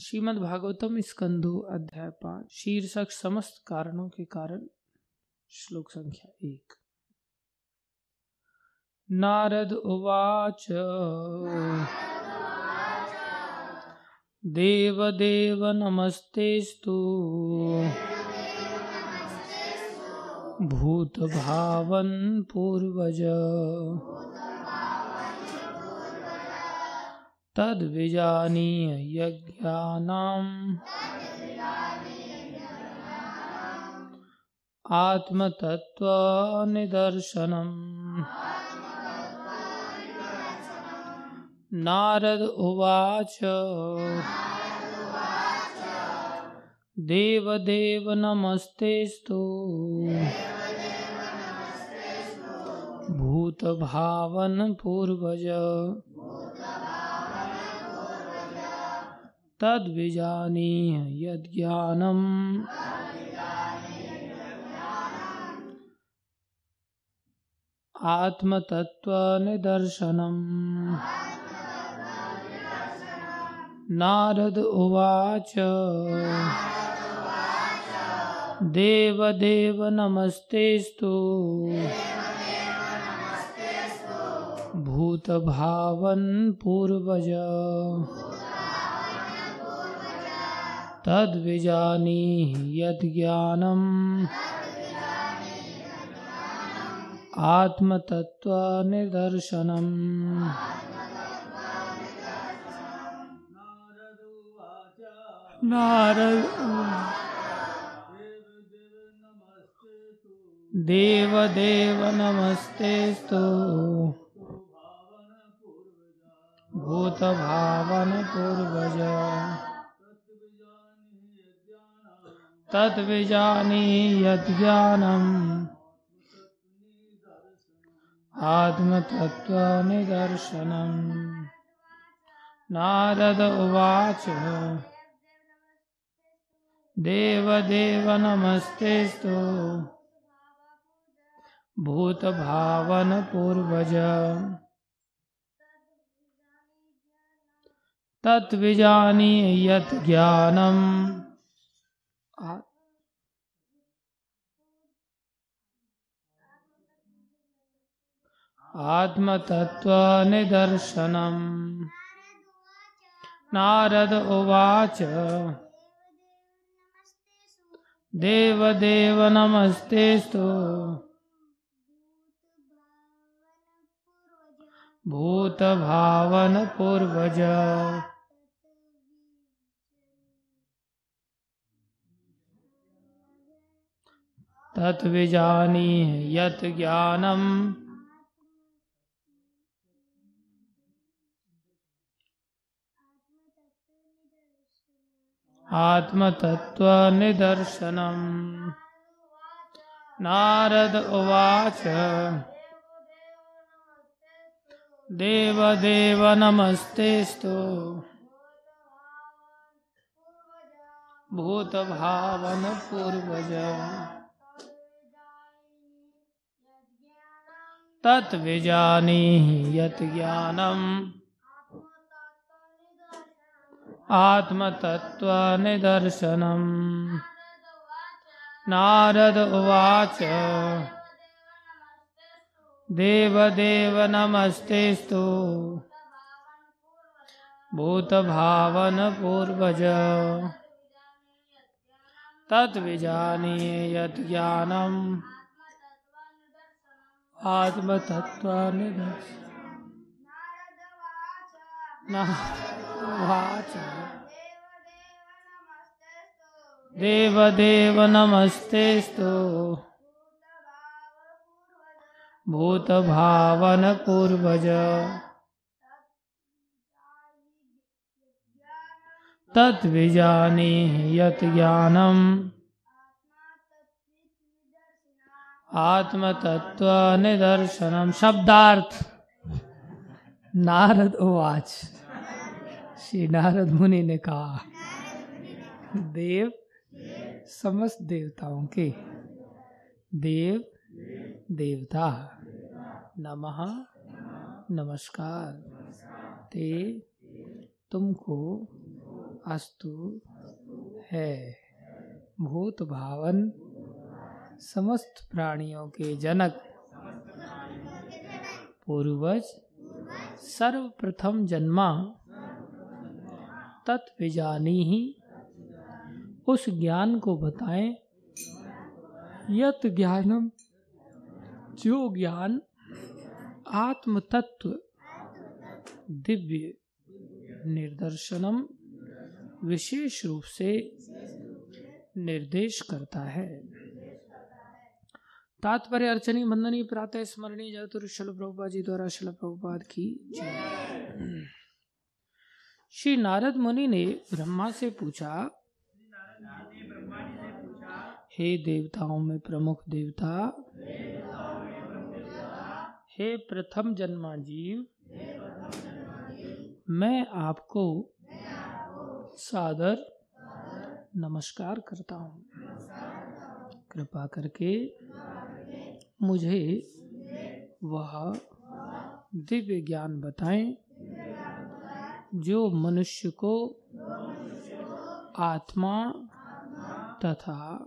श्रीमद् भागवतम स्कंधु अध्याय पाँच। शीर्षक, समस्त कारणों के कारण। श्लोक संख्या एक। नारद उवाच। देव देवदेव नमस्तेस्तु। भूतभावन पूर्वज तद्विजानीय यज्ञानाम्। आत्मतत्त्वनिदर्शनम्। नारद उवाच। देवदेव नमस्तेस्तु। भूतभावन तद्विजानीय यद्ज्ञानम्। आत्मतत्त्वनिदर्शनम्। नारद उवाच। देवदेव नमस्तेस्तु। भूतभावन पूर्वज। तद्विजानी यद्ज्ञानम्। आत्मतत्त्वनिदर्शनम्। नारद देव देव नमस्तेस्तु भूतभावन तद्विजानी यद्ज्ञानम्। आत्मतत्त्वनिदर्शनम्। नारद उवाच। देवदेव नमस्तेस्तु भूतभावनपूर्वज। तत्विजानी यत् ज्ञानम् आत्मतत्त्वनिदर्शनम्। नारद उवाच। देवदेव नमस्तेस्तु। भूतभावनपूर्वज। तत्विजानी यत् ज्ञानम्। आत्मतत्त्वनिदर्शनम्। नारद उवाच। देवदेव नमस्तेस्तु भूतभावनपूर्वज। तत्विजानीहि यत् ज्ञानम्। आत्मतत्त्वनिदर्शनम्। नारद उवाच देवदेव नमस्तेस्तु भूतभावनपूर्वज। तद्विजानीय यत् ज्ञानम्। आत्मतत्त्वनिदर्शनवाच देवदेव नमस्तेस्तु। भूतभावनपूर्वज। तद्विजानी यत् ज्ञानम्। आत्मतत्त्वनिदर्शनम शब्दार्थ। नारद उवाच। श्री नारद मुनि ने कहा, देव समस्त देवताओं के, देव देवता, नमः नमस्कार। ते तुमको अस्तु है। भूत भावन समस्त प्राणियों के जनक। पूर्वज, सर्वप्रथम जन्मा तत्विजानी ही उस ज्ञान को बताएँ यत ज्ञानम जो ज्ञान आत्म तत्व दिव्य निर्दर्शनम विशेष रूप से निर्देश करता है। तात्पर्य अर्चनी मंदनी प्रातः स्मरणी जगतुर शल प्रभुपा जी द्वारा शल प्रभुपाद की श्री नारद मुनि ने ब्रह्मा से पूछा, हे देवताओं में प्रमुख देवता, हे प्रथम जन्मा जीव मैं आपको सादर नमस्कार करता हूँ। कृपा करके मुझे वह दिव्य ज्ञान बताएँ, जो मनुष्य को आत्मा तथा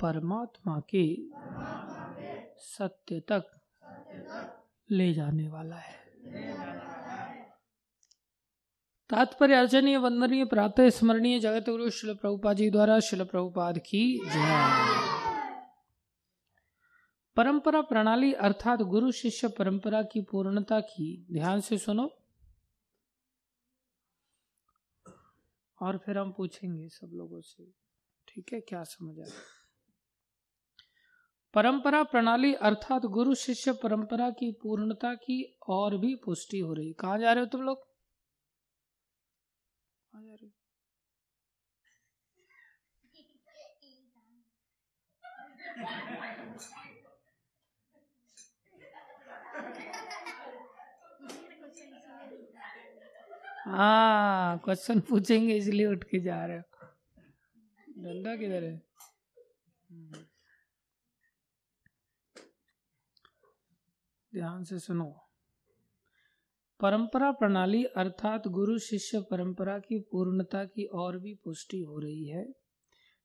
परमात्मा के सत्य तक ले जाने वाला है। तात्पर्य अर्चनीय वंदनीय प्रातः स्मरणीय जगत गुरु शिल प्रभुपा जी द्वारा शिल प्रभुपाद की जय। परंपरा प्रणाली अर्थात गुरु शिष्य परंपरा की पूर्णता की। ध्यान से सुनो। और फिर हम पूछेंगे सब लोगों से। ठीक है, क्या समझ आया परंपरा प्रणाली अर्थात गुरु शिष्य परंपरा की पूर्णता की और भी पुष्टि हो रही। कहा जा रहे हो तुम लोग? जा रहे हो? हाँ क्वेश्चन पूछेंगे इसलिए उठ के जा रहे हो। डंडा किधर है? ध्यान से सुनो। परंपरा प्रणाली अर्थात गुरु शिष्य परंपरा की पूर्णता की और भी पुष्टि हो रही है।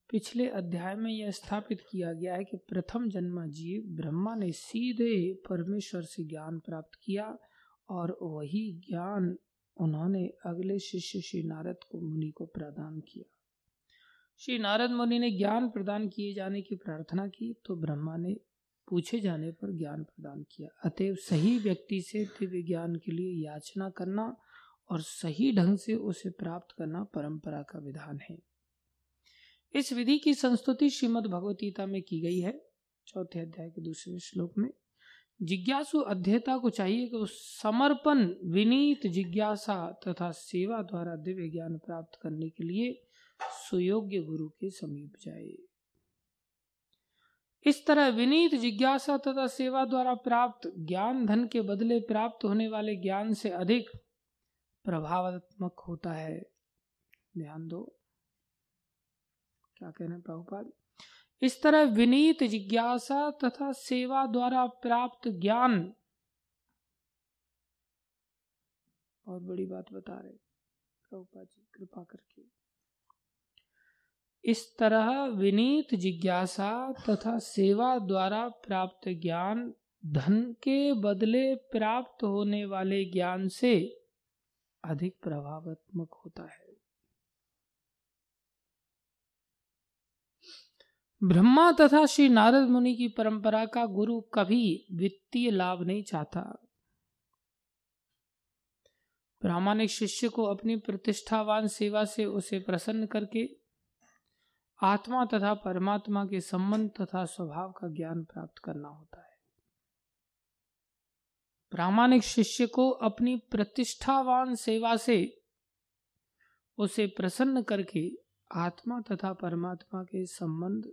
पिछले अध्याय में यह स्थापित किया गया है कि प्रथम जन्म जीव ब्रह्मा ने सीधे परमेश्वर से ज्ञान प्राप्त किया और वही ज्ञान उन्होंने अगले शिष्य श्री नारद को मुनि को प्रदान किया। श्री नारद मुनि ने ज्ञान प्रदान किए जाने की प्रार्थना की तो ब्रह्मा ने पूछे जाने पर ज्ञान प्रदान किया। अतएव सही व्यक्ति से दिव्य ज्ञान के लिए याचना करना और सही ढंग से उसे प्राप्त करना परंपरा का विधान है। इस विधि की संस्तुति श्रीमद भगवतीता में की गई है। चौथे अध्याय के दूसरे श्लोक में जिज्ञासु अध्येता को चाहिए कि उस समर्पण, विनीत जिज्ञासा तथा सेवा द्वारा दिव्य ज्ञान प्राप्त करने के लिए सुयोग्य गुरु के समीप जाए। इस तरह विनीत जिज्ञासा तथा सेवा द्वारा प्राप्त ज्ञान धन के बदले प्राप्त होने वाले ज्ञान से अधिक प्रभावात्मक होता है। ध्यान दो। क्या कह रहे हैं प्रभुपाद? इस तरह विनीत जिज्ञासा तथा सेवा द्वारा प्राप्त ज्ञान। बहुत बड़ी बात बता रहे प्रभुपा जी, कृपा करके। इस तरह विनीत जिज्ञासा तथा सेवा द्वारा प्राप्त ज्ञान, धन के बदले प्राप्त होने वाले ज्ञान से अधिक प्रभावात्मक होता है। ब्रह्मा तथा श्री नारद मुनि की परंपरा का गुरु कभी वित्तीय लाभ नहीं चाहता। प्रामाणिक शिष्य को अपनी प्रतिष्ठावान सेवा से उसे प्रसन्न करके आत्मा तथा परमात्मा के संबंध तथा स्वभाव का ज्ञान प्राप्त करना होता है। प्रामाणिक शिष्य को अपनी प्रतिष्ठावान सेवा से उसे प्रसन्न करके आत्मा तथा परमात्मा के संबंध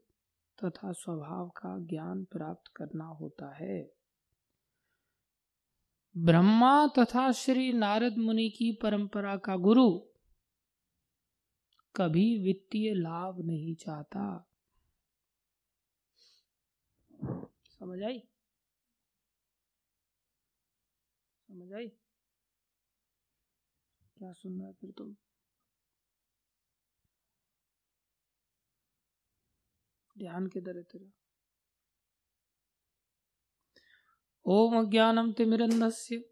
तथा स्वभाव का ज्ञान प्राप्त करना होता है। ब्रह्मा तथा श्री नारद मुनि की परंपरा का गुरु कभी वित्तीय लाभ नहीं चाहता। समझ आई? समझ आई? क्या सुन रहा है फिर तुम? ध्यान के दर तेरा। ओम ज्ञानम तिमिरन्धस्य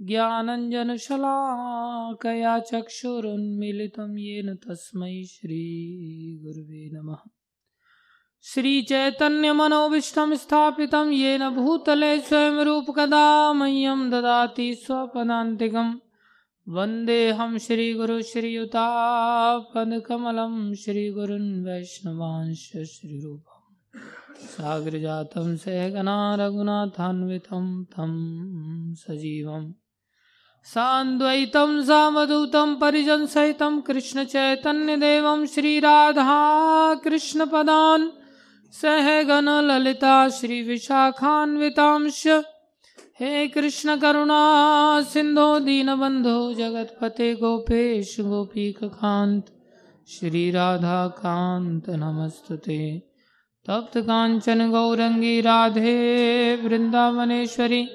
ज्ञानञ्जनशलाकया चक्षुरुन्मिलितं येन तस्मै श्रीगुरुवे नमः। श्रीचैतन्यमनोविष्टं स्थापितं येन भूतले स्वयं रूपकदा मह्यं ददाति स्वपदान्तिकं वन्देऽहं श्रीगुरुश्रीयुतापदकमलं श्रीगुरुन् वैष्णवांश श्रीरूपम् सागरजातं सहगना रघुनाथान्वितं तं सजीवम्। सान्द्वैतं सावधूतं परिजनसहितं कृष्णचैतन्यदेवं श्रीराधा कृष्णपदान् सह गणललिता श्रीविशाखान्वितांश हे कृष्णकरुणा सिन्धो दीनबन्धो जगत्पते गोपेश गोपीककान्त श्रीराधाकान्त नमस्तु ते तप्त कांचन गौरंगी राधे, वृंदावनेश्वरी,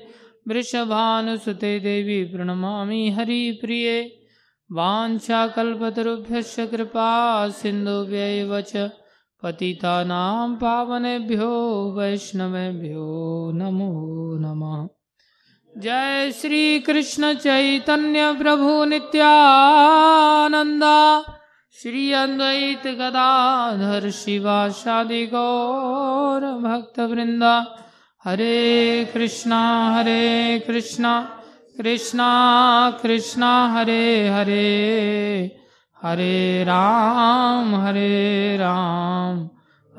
वृषभानुसुते देवी, प्रणमामि हरिप्रिये। वाञ्छाकल्पतरुभ्यश्च कृपा सिन्धुभ्यैव च पतितानां पावनेभ्यो, वैष्णवेभ्यो नमो नमः। जय श्री कृष्ण चैतन्य प्रभु नित्यानंदा। श्री अद्वैत गदाधर शिवा शादी गौर भक्त वृंदा हरे कृष्णा हरे कृष्णा कृष्णा कृष्णा, हरे हरे हरे राम हरे राम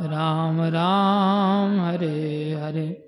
राम राम, हरे हरे।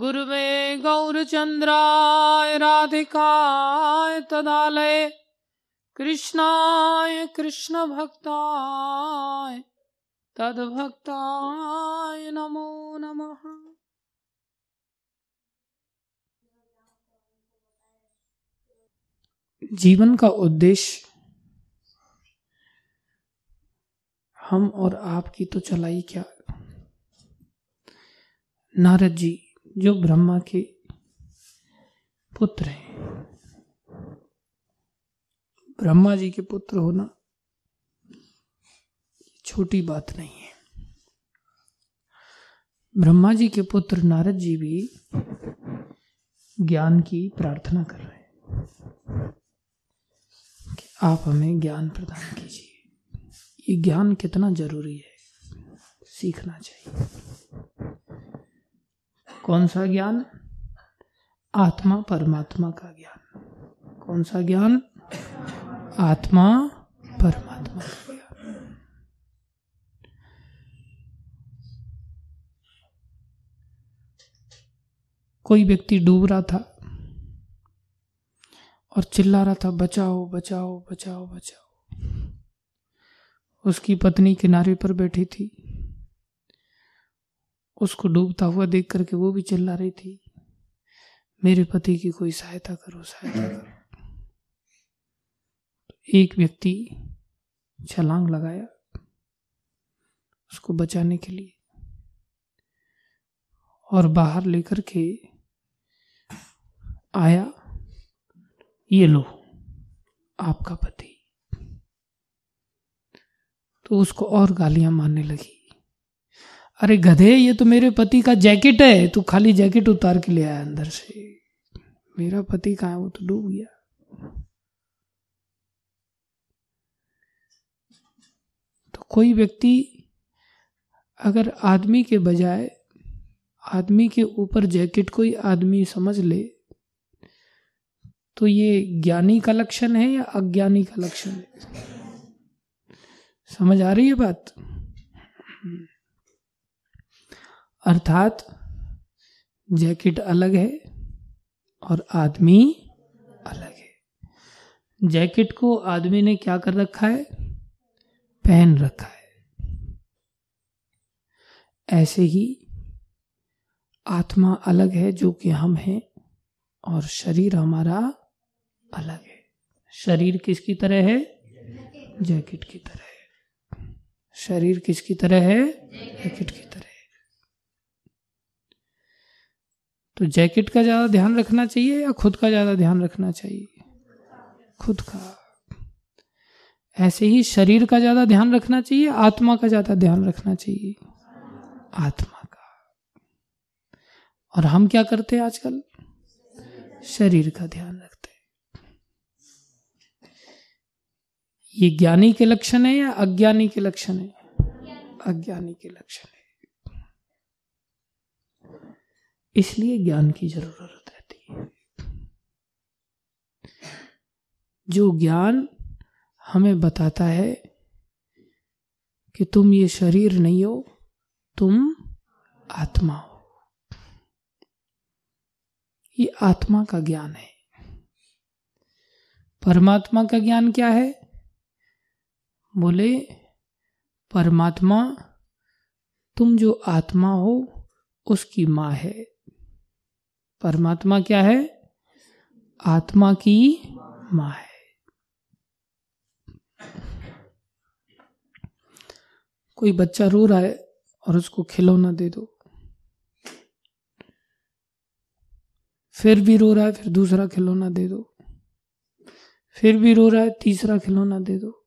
गुरुवे गौरचन्द्राय राधिकाय तदालय, कृष्णाय कृष्णभक्ताय तद्भक्ताय नमो नमः। जीवन का उद्देश्य, हम और आपकी तो चलाई क्या? नारद जी जो ब्रह्मा के पुत्र हैं। ब्रह्मा जी के पुत्र होना छोटी बात नहीं है। ब्रह्मा जी के पुत्र नारद जी भी ज्ञान की प्रार्थना कर रहे हैं कि आप हमें ज्ञान प्रदान कीजिए। ये ज्ञान कितना ज़रूरी है, सीखना चाहिए। कौन सा ज्ञान? आत्मा परमात्मा का ज्ञान। कौन सा ज्ञान? आत्मा परमात्मा का ज्ञान। कोई व्यक्ति डूब रहा था और चिल्ला रहा था, बचाओ बचाओ बचाओ बचाओ। उसकी पत्नी किनारे पर बैठी थी। उसको डूबता हुआ देख करके वो भी चिल्ला रही थी। मेरे पति की कोई सहायता करो सहायता करो। तो एक व्यक्ति छलांग लगाया उसको बचाने के लिए और बाहर लेकर के आया ये लो आपका पति। तो उसको और गालियाँ मारने लगी। अरे गधे, ये तो मेरे पति का जैकेट है, तू खाली जैकेट उतार के ले आया अंदर से। मेरा पति कहा वो तो डूब गया। तो कोई व्यक्ति अगर आदमी के बजाय, आदमी के ऊपर जैकेट कोई आदमी समझ ले तो ये ज्ञानी का लक्षण है या अज्ञानी का लक्षण है? समझ आ रही है बात? अर्थात जैकेट अलग है और आदमी अलग है। जैकेट को आदमी ने क्या कर रखा है? पहन रखा है। ऐसे ही आत्मा अलग है जो कि हम हैं और शरीर हमारा अलग है। शरीर किसकी तरह है? जैकेट की तरह है। शरीर किसकी तरह है? जैकेट की तरह है तो जैकेट का ज़्यादा ध्यान रखना चाहिए या खुद का ज़्यादा ध्यान रखना चाहिए? खुद का। ऐसे ही शरीर का ज़्यादा ध्यान रखना चाहिए, आत्मा का ज़्यादा ध्यान रखना चाहिए। आत्मा का। और हम क्या करते हैं आजकल? शरीर का ध्यान रखते हैं। ये ज्ञानी के लक्षण है या अज्ञानी के लक्षण है? अज्ञानी के लक्षण है। इसलिए ज्ञान की ज़रूरत रहती है। जो ज्ञान हमें बताता है कि तुम ये शरीर नहीं हो, तुम आत्मा हो। ये आत्मा का ज्ञान है। परमात्मा का ज्ञान क्या है? बोले, परमात्मा, तुम जो आत्मा हो, उसकी माँ है। परमात्मा क्या है? आत्मा की माँ है। कोई बच्चा रो रहा है और उसको खिलौना दे दो। फिर भी रो रहा है, फिर दूसरा खिलौना दे दो। फिर भी रो रहा है, तीसरा खिलौना दे दो।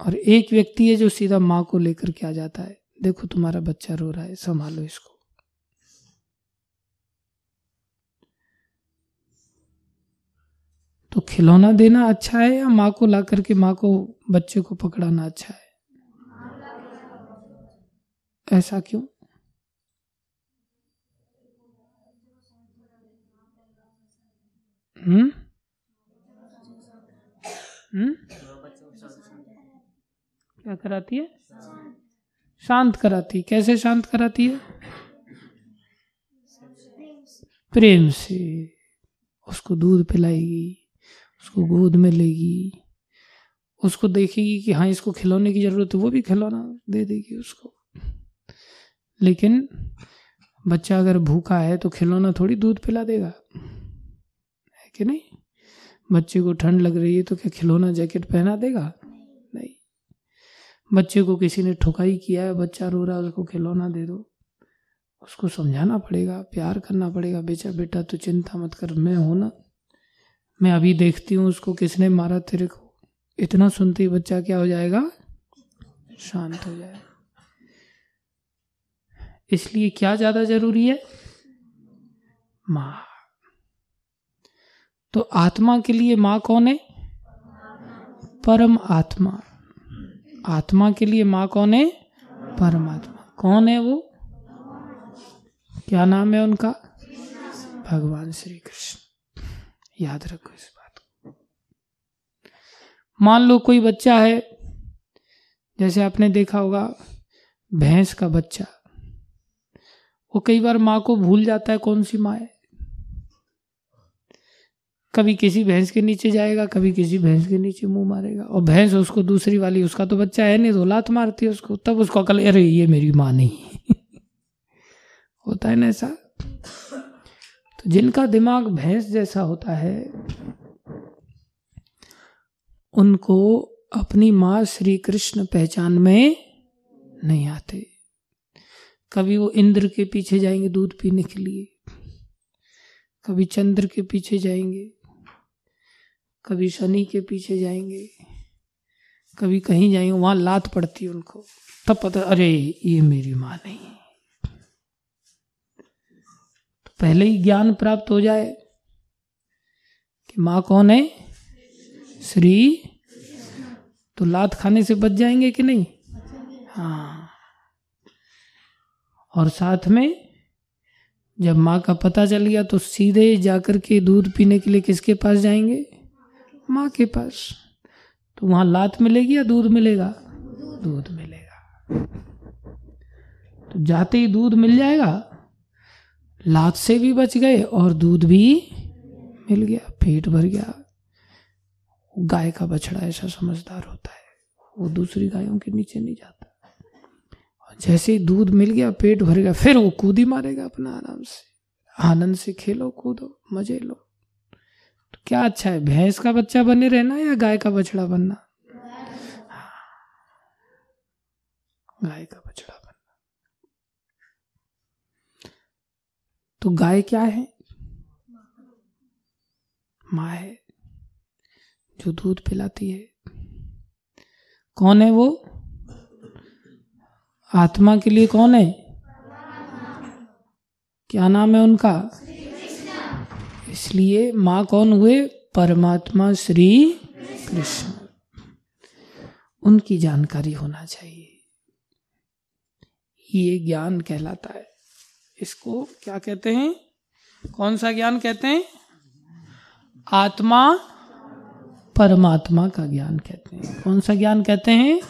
और एक व्यक्ति है जो सीधा माँ को लेकर के आ जाता है। देखो तुम्हारा बच्चा रो रहा है, संभालो इसको। तो खिलौना देना अच्छा है या माँ को ला करके माँ को, बच्चे को पकड़ाना अच्छा है? ऐसा क्यों? हम्म? हम्म? क्या कराती है? शांत कराती कैसे शांत कराती है? प्रेम से। उसको दूध पिलाएगी, उसको गोद में लेगी, उसको देखेगी कि हाँ इसको खिलौने की ज़रूरत है, वो भी खिलौना दे देगी उसको। लेकिन बच्चा अगर भूखा है तो खिलौना थोड़ी दूध पिला देगा। है कि नहीं? बच्चे को ठंड लग रही है तो क्या खिलौना जैकेट पहना देगा? बच्चे को किसी ने ठुकाई किया है, बच्चा रो रहा है, उसको खिलौना दे दो। उसको समझाना पड़ेगा, प्यार करना पड़ेगा, बेचा बेटा तो चिंता मत कर, मैं हूँ ना। मैं अभी देखती हूँ उसको किसने मारा तेरे को। इतना सुनते ही बच्चा क्या हो जाएगा? शांत हो जाएगा। इसलिए क्या ज़्यादा ज़रूरी है? माँ। तो आत्मा के लिए माँ कौन है? परम आत्मा। आत्मा के लिए माँ कौन है? परमात्मा। कौन है वो? क्या नाम है उनका? भगवान श्री कृष्ण याद रखो इस बात को। मान लो कोई बच्चा है, जैसे आपने देखा होगा, भैंस का बच्चा। वो कई बार माँ को भूल जाता है कौन सी माँ है। कभी किसी भैंस के नीचे जाएगा, कभी किसी भैंस के नीचे मुँह मारेगा। और भैंस उसको दूसरी वाली, उसका तो बच्चा है नहीं तो लात मारती है उसको। तब उसको अकल, अरे ये मेरी माँ नहीं होता है ना ऐसा? तो जिनका दिमाग भैंस जैसा होता है, उनको अपनी माँ श्री कृष्ण पहचान में नहीं आते। कभी वो इंद्र के पीछे जाएँगे दूध पीने के लिए, कभी चंद्र के पीछे जाएँगे। कभी शनि के पीछे जाएँगे, कभी कहीं जाएँगे, वहाँ लात पड़ती उनको। तब पता, अरे, ये मेरी माँ नहीं तो पहले ही ज्ञान प्राप्त हो जाए कि माँ कौन है? श्री। तो लात खाने से बच जाएँगे कि नहीं? हाँ। और साथ में, जब माँ का पता चल गया तो सीधे जाकर के दूध पीने के लिए किसके पास जाएँगे? माँ के पास। तो वहाँ लात मिलेगी या दूध मिलेगा? दूध मिलेगा। तो जाते ही दूध मिल जाएगा, लात से भी बच गए और दूध भी मिल गया, पेट भर गया। गाय का बछड़ा ऐसा समझदार होता है, वो दूसरी गायों के नीचे नहीं जाता। और जैसे ही दूध मिल गया, पेट भर गया, फिर वो कूदी मारेगा अपना आराम से। आनंद से खेलो, कूदो, मज़े लो। क्या अच्छा है? भैंस का बच्चा बने रहना या गाय का बछड़ा बनना? गाय का बछड़ा बनना। तो गाय क्या है? माँ है, जो दूध पिलाती है। कौन है वो? आत्मा के लिए कौन है? क्या नाम है उनका? इसलिए माँ कौन हुए? परमात्मा श्री कृष्ण। उनकी जानकारी होना चाहिए। ये ज्ञान कहलाता है। इसको क्या कहते हैं? कौन सा ज्ञान कहते हैं? आत्मा, परमात्मा का ज्ञान कहते हैं। कौन सा ज्ञान कहते हैं?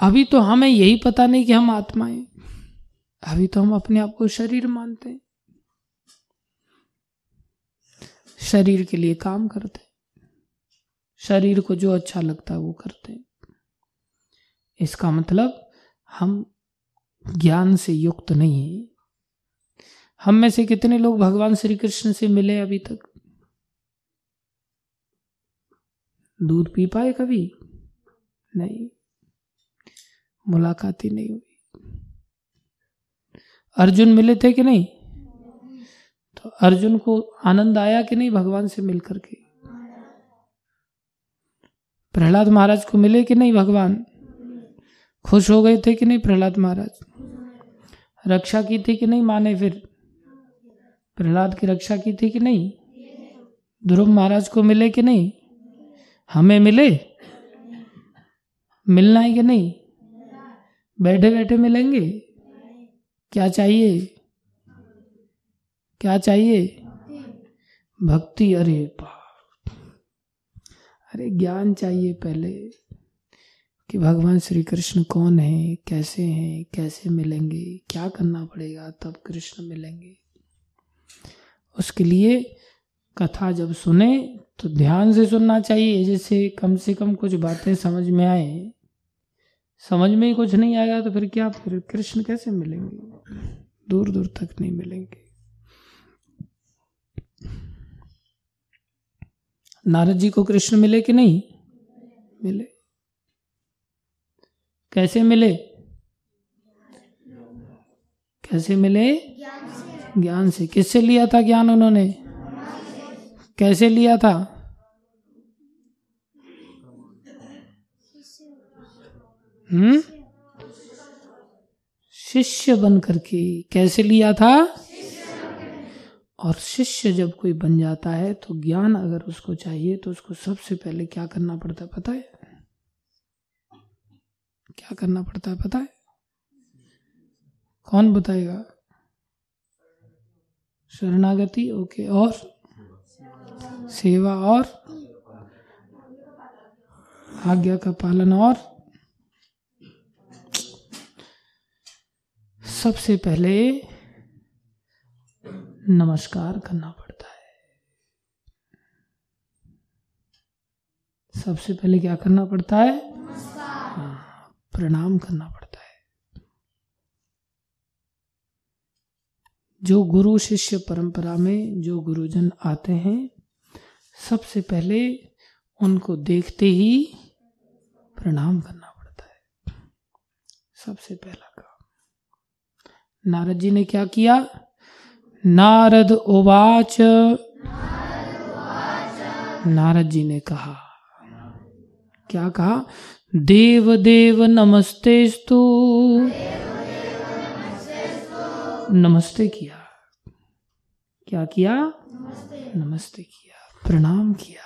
अभी तो हमें यही पता नहीं कि हम आत्मा हैं। अभी तो हम अपने आप को शरीर मानते हैं। शरीर के लिए काम करते शरीर को जो अच्छा लगता है वो करते इसका मतलब हम ज्ञान से युक्त नहीं है। हम में से कितने लोग भगवान श्री कृष्ण से मिले अभी तक? दूध पी पाए कभी? नहीं। मुलाकात ही नहीं हुई। अर्जुन मिले थे कि नहीं? तो अर्जुन को आनंद आया कि नहीं भगवान से मिलकर के? प्रहलाद महाराज को मिले कि नहीं भगवान? खुश हो गए थे कि नहीं प्रहलाद महाराज? रक्षा की थी कि नहीं माने फिर? प्रहलाद की रक्षा की थी कि नहीं? ध्रुव महाराज को मिले कि नहीं? हमें मिले? मिलना है कि नहीं? बैठे बैठे मिलेंगे? क्या चाहिए? क्या चाहिए? भक्ति। अरे अरे ज्ञान चाहिए पहले कि भगवान श्री कृष्ण कौन है, कैसे हैं, कैसे मिलेंगे, क्या करना पड़ेगा तब कृष्ण मिलेंगे। उसके लिए कथा जब सुने तो ध्यान से सुनना चाहिए। जैसे कम से कम कुछ बातें समझ में आए, समझ में ही कुछ नहीं आएगा तो फिर क्या? फिर कृष्ण कैसे मिलेंगे? दूर दूर तक नहीं मिलेंगे। नारद जी को कृष्ण मिले कि नहीं? मिले। कैसे मिले? कैसे मिले? ज्ञान से। किससे लिया था ज्ञान उन्होंने? कैसे लिया था? हम्म? शिष्य बन करके कैसे लिया था? और शिष्य जब कोई बन जाता है तो ज्ञान अगर उसको चाहिए तो उसको सबसे पहले क्या करना पड़ता है पता है? क्या करना पड़ता है पता है? कौन बताएगा? शरणागति, ओके, और? सेवा, और? आज्ञा का पालन, और? सबसे पहले नमस्कार करना पड़ता है। सबसे पहले क्या करना पड़ता है? हाँ, प्रणाम करना पड़ता है। जो गुरु शिष्य परंपरा में जो गुरुजन आते हैं सबसे पहले उनको देखते ही प्रणाम करना पड़ता है। सबसे पहला काम। नारद जी ने क्या किया? नारद उवाच। नारद जी ने कहा क्या कहा? देव देव नमस्ते स्तु नमस्ते किया। क्या किया? नमस्ते, नमस्ते किया। प्रणाम किया।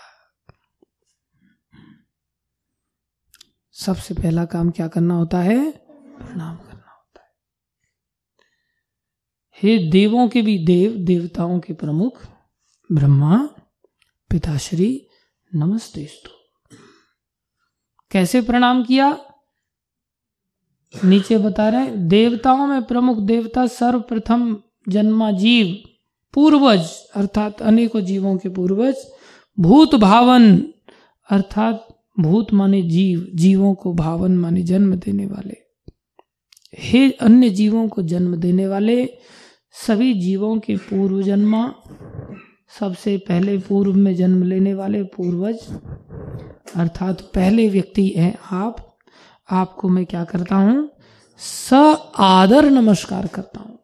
सबसे पहला काम क्या करना होता है? प्रणाम हे देवों के भी देव, देवताओं के प्रमुख, ब्रह्मा, पिताश्री, नमस्ते कैसे प्रणाम किया? नीचे बता रहे देवताओं में प्रमुख देवता सर्वप्रथम जन्मा जीव, पूर्वज, अर्थात अनेकों जीवों के पूर्वज, भूत भावन, अर्थात भूत माने जीव, जीवों को भावन माने जन्म देने वाले। हे अन्य जीवों को जन्म देने वाले सभी जीवों के पूर्व जन्मा सबसे पहले पूर्व में जन्म लेने वाले पूर्वज, अर्थात पहले व्यक्ति है आप, आपको मैं क्या करता हूँ? स आदर नमस्कार करता हूँ।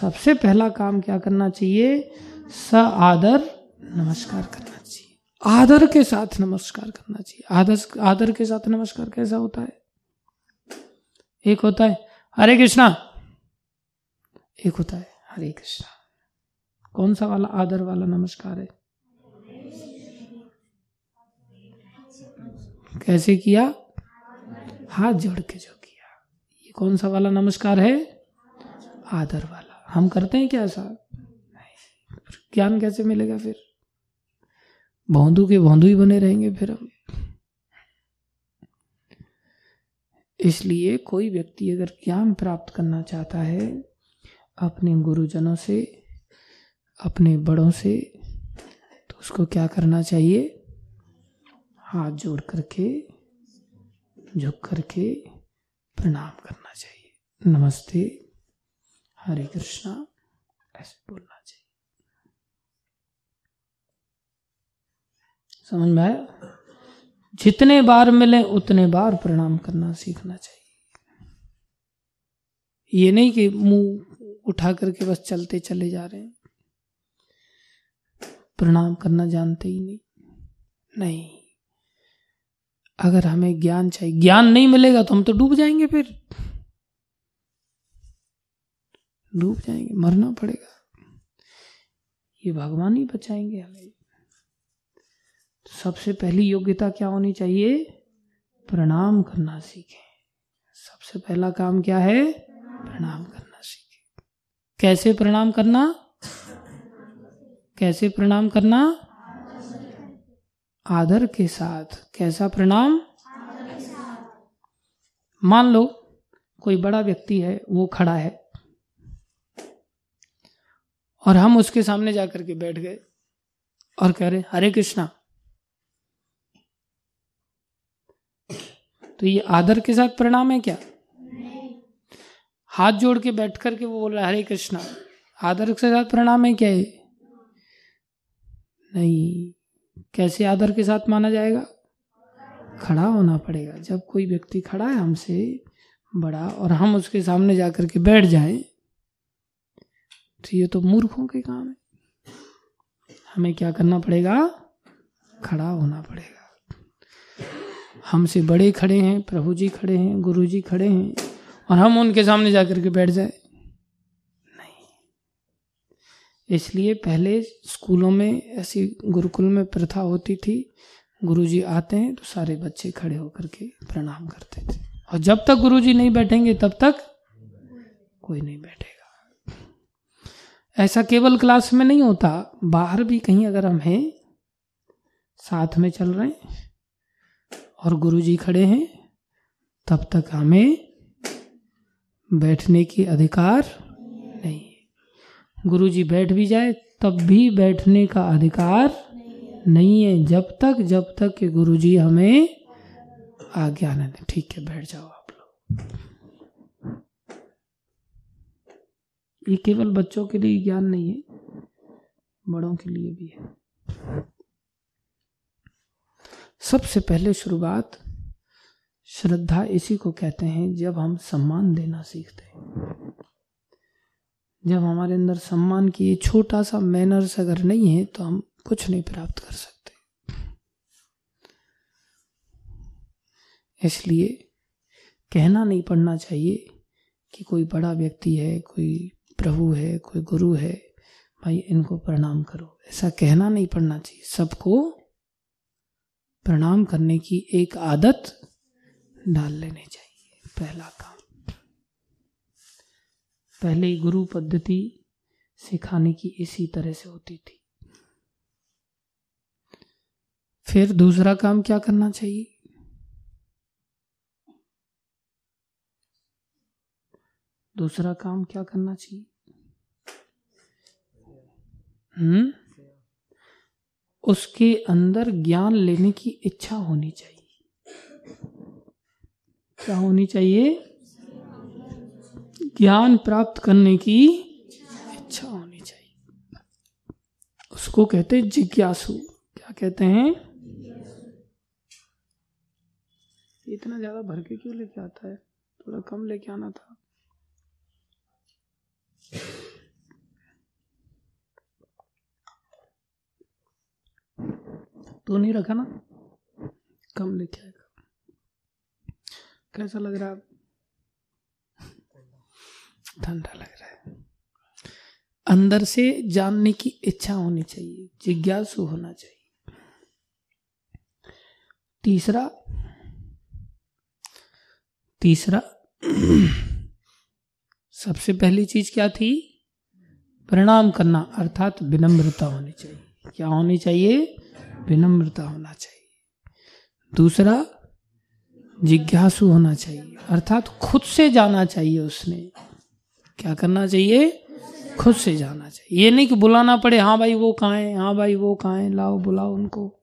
सबसे पहला काम क्या करना चाहिए? स आदर नमस्कार करना चाहिए। आदर के साथ नमस्कार करना चाहिए। आदर आदर के साथ नमस्कार कैसा होता है? एक होता है, हरे कृष्णा। एक होता है हरे कृष्णा। कौन सा वाला? आदर वाला, नमस्कार है। कैसे किया? हाथ जोड़ के जो किया। ये कौन सा वाला नमस्कार है? आदर वाला। हम करते हैं क्या ऐसा? ज्ञान कैसे मिलेगा फिर? भौंदू के भौंदू ही बने रहेंगे फिर हम। इसलिए कोई व्यक्ति अगर ज्ञान प्राप्त करना चाहता है अपने गुरुजनों से, अपने बड़ों से तो उसको क्या करना चाहिए? हाथ जोड़ करके, झुक करके प्रणाम करना चाहिए। नमस्ते। हरे कृष्णा। ऐसे बोलना चाहिए। समझ में आया? जितने बार मिले, उतने बार प्रणाम करना सीखना चाहिए। ये नहीं कि मुँह उठा करके बस चलते चले जा रहे हैं। प्रणाम करना जानते ही नहीं। नहीं। अगर हमें ज्ञान चाहिए, ज्ञान नहीं मिलेगा तो हम तो डूब जाएँगे फिर। डूब जाएँगे, मरना पड़ेगा। ये भगवान ही बचाएँगे हमें। सबसे पहली योग्यता क्या होनी चाहिए? प्रणाम करना सीखें। सबसे पहला काम क्या है? प्रणाम करना। कैसे प्रणाम करना? कैसे प्रणाम करना? आदर के साथ। कैसा प्रणाम? मान लो कोई बड़ा व्यक्ति है, वो खड़ा है। और हम उसके सामने जाकर के बैठ गए और कह रहे, हरे कृष्णा। तो ये आदर के साथ प्रणाम है क्या? हाथ जोड़ के बैठ करके वो बोल रहा हरे कृष्णा, आदर के साथ प्रणाम है क्या है नहीं, कैसे आदर के साथ माना जाएगा? खड़ा होना पड़ेगा। जब कोई व्यक्ति खड़ा है हमसे बड़ा और हम उसके सामने जाकर के बैठ जाए तो ये तो मूर्खों के काम है। हमें क्या करना पड़ेगा? खड़ा होना पड़ेगा। हमसे बड़े खड़े हैं, प्रभु जी खड़े हैं, गुरु जी खड़े हैं और हम उनके सामने जाकर के बैठ जाए। नहीं। इसलिए पहले स्कूलों में, ऐसी गुरुकुल में प्रथा होती थी गुरु जी आते हैं तो सारे बच्चे खड़े होकर के प्रणाम करते थे। और जब तक गुरु जी नहीं बैठेंगे, तब तक कोई नहीं बैठेगा। ऐसा केवल क्लास में नहीं होता, बाहर भी कहीं अगर हम हैं, साथ में चल रहे हैं, और गुरु जी खड़े हैं, तब तक हमें बैठने की अधिकार नहीं। है गुरु जी बैठ भी जाए, तब भी बैठने का अधिकार नहीं है। जब तक जब तक कि गुरु जी हमें आज्ञा न दे। ठीक है, बैठ जाओ आप लोग। ये केवल बच्चों के लिए ज्ञान नहीं है, बड़ों के लिए भी है। सबसे पहले शुरुआत श्रद्धा इसी को कहते हैं जब हम सम्मान देना सीखते हैं। जब हमारे अंदर सम्मान की ये छोटा सा मैनर्स अगर नहीं है तो हम कुछ नहीं प्राप्त कर सकते। इसलिए कहना नहीं पड़ना चाहिए कि कोई बड़ा व्यक्ति है, कोई प्रभु है, कोई गुरु है, भाई इनको प्रणाम करो। ऐसा कहना नहीं पड़ना चाहिए। सबको प्रणाम करने की एक आदत डाल लेने चाहिए, पहला काम। पहले गुरु पद्धति सिखाने की इसी तरह से होती थी। फिर दूसरा काम क्या करना चाहिए? दूसरा काम क्या करना चाहिए? हम्म? उसके अंदर ज्ञान लेने की इच्छा होनी चाहिए। क्या होनी चाहिए? ज्ञान प्राप्त करने की इच्छा होनी चाहिए। उसको कहते हैं जिज्ञासु। क्या कहते हैं? इतना ज़्यादा भर के क्यों लेके आता है? थोड़ा कम लेके आना था। तो नहीं रखा ना? कम लेके आएगा। कैसा लग रहा है ठंडा लग रहा है। अंदर से जानने की इच्छा होनी चाहिए, जिज्ञासु होना चाहिए। तीसरा तीसरा, सबसे पहली चीज़ क्या थी? प्रणाम करना, अर्थात विनम्रता होनी चाहिए। क्या होनी चाहिए? विनम्रता होना चाहिए। दूसरा जिज्ञासु होना चाहिए। अर्थात खुद से जाना चाहिए उसने। क्या करना चाहिए? खुद से जाना चाहिए। ये नहीं कि बुलाना पड़े हाँ भाई वो कहाँ है हाँ भाई वो कहाँ है, लाओ, बुलाओ उनको।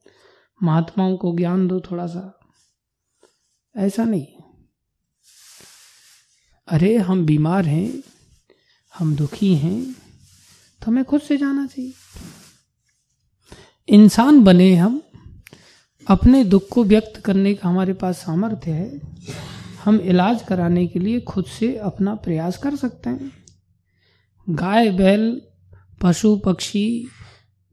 महात्माओं को ज्ञान दो थोड़ा सा ऐसा नहीं। अरे, हम बीमार हैं, हम दुखी हैं तो हमें खुद से जाना चाहिए। इंसान बने हम अपने दुख को व्यक्त करने का हमारे पास सामर्थ्य है, हम इलाज कराने के लिए खुद से अपना प्रयास कर सकते हैं। गाय, बैल, पशु, पक्षी,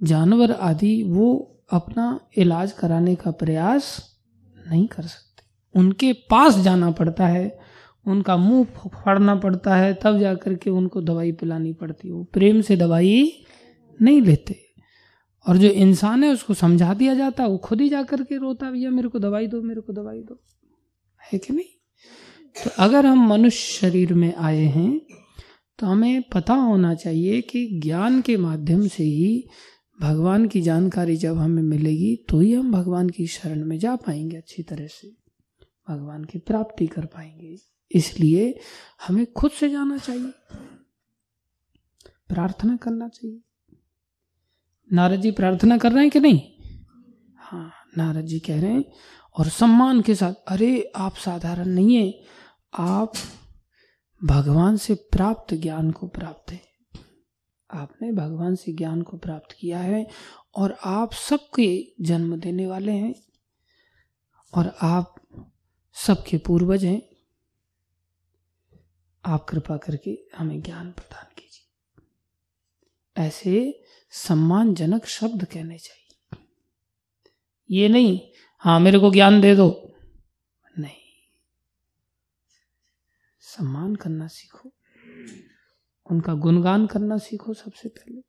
जानवर आदि वो अपना इलाज कराने का प्रयास नहीं कर सकते। उनके पास जाना पड़ता है, उनका मुँह फाड़ना पड़ता है, तब जाकर के उनको दवाई पिलानी पड़ती है। वो प्रेम से दवाई नहीं लेते। और जो इंसान है, उसको समझा दिया जाता है, वो खुद ही जा करके रोता भैया, मेरे को दवाई दो, मेरे को दवाई दो। है कि नहीं? तो अगर हम मनुष्य शरीर में आए हैं तो हमें पता होना चाहिए कि ज्ञान के माध्यम से ही भगवान की जानकारी जब हमें मिलेगी तो ही हम भगवान की शरण में जा पाएँगे, अच्छी तरह से। भगवान की प्राप्ति कर पाएँगे। इसलिए हमें खुद से जाना चाहिए। प्रार्थना करना चाहिए। नारद जी प्रार्थना कर रहे हैं कि नहीं? हाँ नारद जी कह रहे हैं, और सम्मान के साथ, अरे, आप साधारण नहीं है। आप भगवान से प्राप्त ज्ञान को प्राप्त है। आपने भगवान से ज्ञान को प्राप्त किया है, और आप सबके जन्म देने वाले हैं, और आप सबके पूर्वज हैं। आप कृपा करके हमें ज्ञान प्रदान कीजिए। ऐसे सम्मानजनक शब्द कहने चाहिए। ये नहीं हाँ मेरे को ज्ञान दे दो। नहीं। सम्मान करना सीखो। उनका गुणगान करना सीखो सबसे पहले।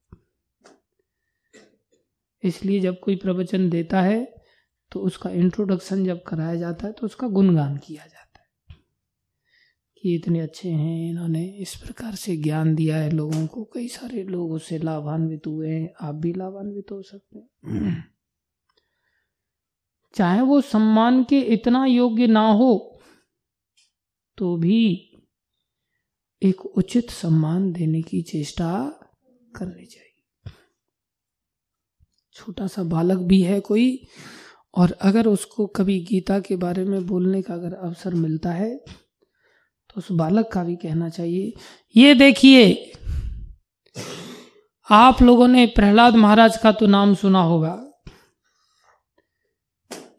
इसलिए जब कोई प्रवचन देता है तो उसका इंट्रोडक्शन जब कराया जाता है तो उसका गुणगान किया जाता है। कि इतने अच्छे हैं, इन्होंने इस प्रकार से ज्ञान दिया है लोगों को। कई सारे लोग उससे लाभान्वित हुए हैं, आप भी लाभान्वित हो सकते हैं। चाहे वो सम्मान के इतना योग्य ना हो तो भी एक उचित सम्मान देने की चेष्टा करनी चाहिए। छोटा सा बालक भी है कोई, और अगर उसको कभी गीता के बारे में बोलने का अगर अवसर मिलता है तो उस बालक का भी कहना चाहिए। ये देखिए, आप लोगों ने प्रहलाद महाराज का तो नाम सुना होगा,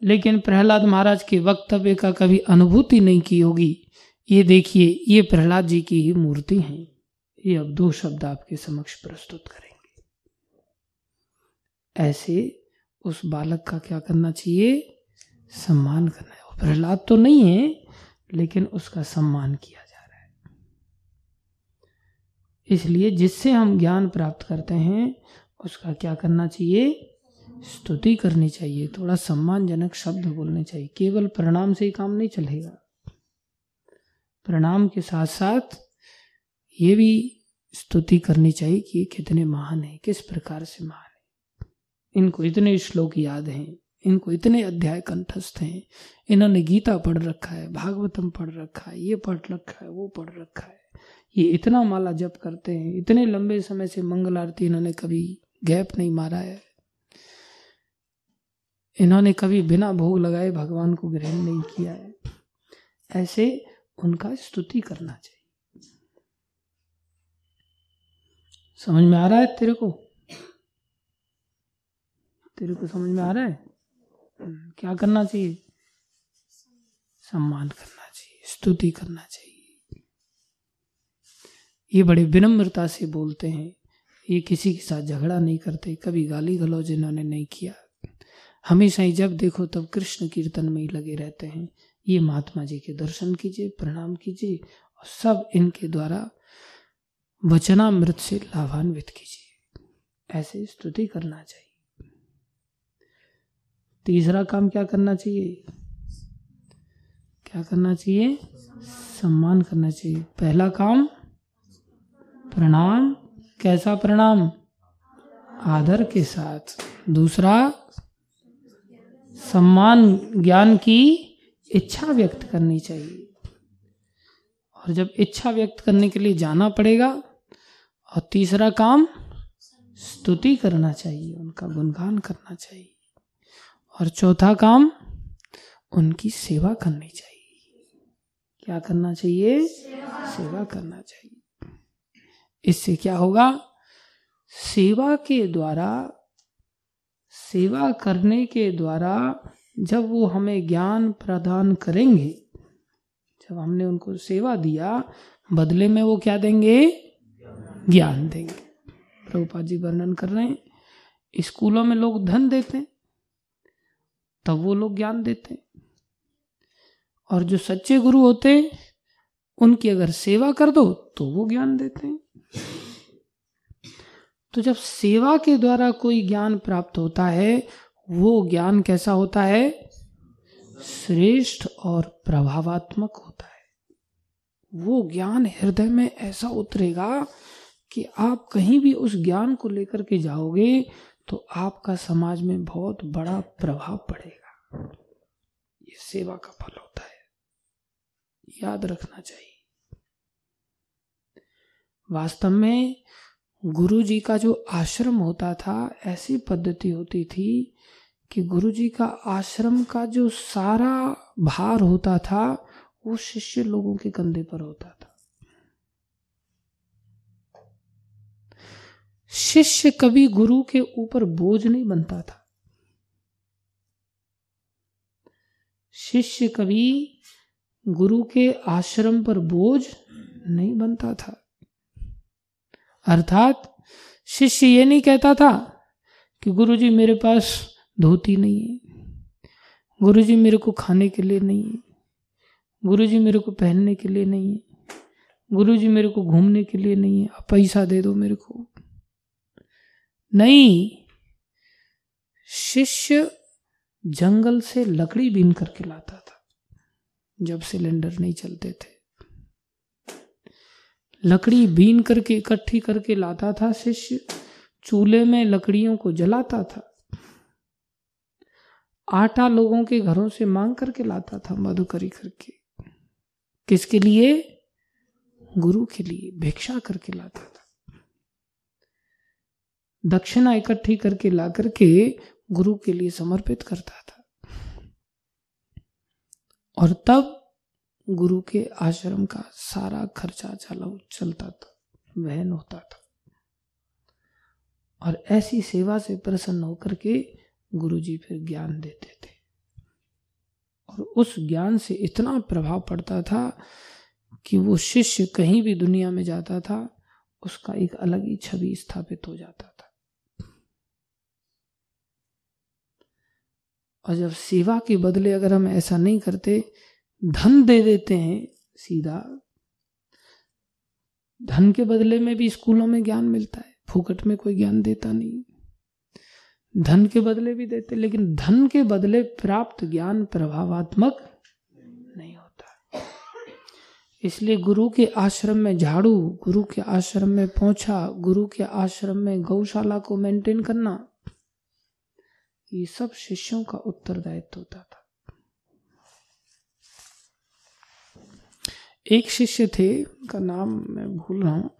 लेकिन प्रहलाद महाराज के वक्तव्य का कभी अनुभूति नहीं की होगी। ये देखिए, ये प्रहलाद जी की ही मूर्ति है। ये अब दो शब्द आपके समक्ष प्रस्तुत करेंगे। ऐसे उस बालक का क्या करना चाहिए? सम्मान करना है। प्रहलाद तो नहीं है लेकिन उसका सम्मान किया जा रहा है। इसलिए जिससे हम ज्ञान प्राप्त करते हैं, उसका क्या करना चाहिए? स्तुति करनी चाहिए। थोड़ा सम्मानजनक शब्द बोलने चाहिए। केवल प्रणाम से ही काम नहीं चलेगा। प्रणाम के साथ साथ ये भी स्तुति करनी चाहिए कि कितने महान है, किस प्रकार से महान है। इनको इतने श्लोक याद हैं। इनको इतने अध्याय कंठस्थ हैं। इन्होंने गीता पढ़ रखा है, भागवतम पढ़ रखा है, ये पढ़ रखा है, वो पढ़ रखा है। ये इतना माला जप करते हैं, इतने लंबे समय से मंगल आरती इन्होंने कभी गैप नहीं मारा है। इन्होंने कभी बिना भोग लगाए भगवान को ग्रहण नहीं किया है। ऐसे उनका स्तुति करना चाहिए। समझ में आ रहा है तेरे को? तेरे को समझ में आ रहा है? क्या करना चाहिए? सम्मान करना चाहिए, स्तुति करना चाहिए। ये बड़े विनम्रता से बोलते हैं। ये किसी के साथ झगड़ा नहीं करते, कभी गाली गलौज इन्होंने नहीं किया। हमेशा ही जब देखो तब कृष्ण कीर्तन में ही लगे रहते हैं। ये महात्मा जी के दर्शन कीजिए, प्रणाम कीजिए और सब इनके द्वारा वचनामृत से लाभान्वित कीजिए। ऐसे स्तुति करना चाहिए। तीसरा काम क्या करना चाहिए? क्या करना चाहिए? सम्मान करना चाहिए। पहला काम, प्रणाम। कैसा प्रणाम? आदर के साथ। दूसरा, सम्मान, ज्ञान की इच्छा व्यक्त करनी चाहिए। और जब इच्छा व्यक्त करने के लिए जाना पड़ेगा, और तीसरा काम, स्तुति करना चाहिए, उनका गुणगान करना चाहिए। और चौथा काम, उनकी सेवा करनी चाहिए। क्या करना चाहिए? सेवा सेवा करना चाहिए। इससे क्या होगा? सेवा के द्वारा, सेवा करने के द्वारा जब वो हमें ज्ञान प्रदान करेंगे, जब हमने उनको सेवा दिया, बदले में वो क्या देंगे? ज्ञान देंगे। प्रभुपा जी वर्णन कर रहे हैं। स्कूलों में लोग धन देते हैं। तब वो लोग ज्ञान देते और जो सच्चे गुरु होते उनकी अगर सेवा कर दो तो वो ज्ञान देते हैं। तो जब सेवा के द्वारा कोई ज्ञान प्राप्त होता है, वो ज्ञान कैसा होता है? श्रेष्ठ और प्रभावात्मक होता है। वो ज्ञान हृदय में ऐसा उतरेगा कि आप कहीं भी उस ज्ञान को लेकर के जाओगे तो आपका समाज में बहुत बड़ा प्रभाव पड़ेगा। ये सेवा का फल होता है। याद रखना चाहिए। वास्तव में गुरु जी का जो आश्रम होता था, ऐसी पद्धति होती थी कि गुरु जी का आश्रम का जो सारा भार होता था, वो शिष्य लोगों के कंधे पर होता था। शिष्य कभी गुरु के ऊपर बोझ नहीं बनता था। शिष्य कभी गुरु के आश्रम पर बोझ नहीं बनता था। अर्थात शिष्य ये नहीं कहता था कि गुरु जी मेरे पास धोती नहीं है गुरु जी मेरे को खाने के लिए नहीं है गुरु जी मेरे को पहनने के लिए नहीं है गुरु जी मेरे को घूमने के लिए नहीं है पैसा दे दो मेरे को। नहीं। शिष्य जंगल से लकड़ी बीन करके लाता था, जब सिलेंडर नहीं चलते थे। लकड़ी बीन करके इकट्ठी करके लाता था शिष्य, चूल्हे में लकड़ियों को जलाता था। आटा लोगों के घरों से मांग करके लाता था, मधुकरी करके। किसके लिए? गुरु के लिए भिक्षा करके लाता था। दक्षिणा इकट्ठी करके ला करके गुरु के लिए समर्पित करता था। और तब गुरु के आश्रम का सारा खर्चा चला, चलता था, वहन होता था। और ऐसी सेवा से प्रसन्न होकर के गुरु जी फिर ज्ञान देते थे। और उस ज्ञान से इतना प्रभाव पड़ता था कि वो शिष्य कहीं भी दुनिया में जाता था, उसका एक अलग ही छवि स्थापित हो जाता था। और जब सेवा के बदले अगर हम ऐसा नहीं करते, धन दे देते हैं सीधा। धन के बदले में भी स्कूलों में ज्ञान मिलता है, फूकट में कोई ज्ञान देता नहीं। धन के बदले भी देते, लेकिन धन के बदले प्राप्त ज्ञान प्रभावात्मक नहीं होता। इसलिए गुरु के आश्रम में झाड़ू, गुरु के आश्रम में पहुँचा गुरु के आश्रम में गौशाला को मेंटेन करना ये सब शिष्यों का उत्तरदायित्व होता था। एक शिष्य थे, उनका नाम मैं भूल रहा हूँ।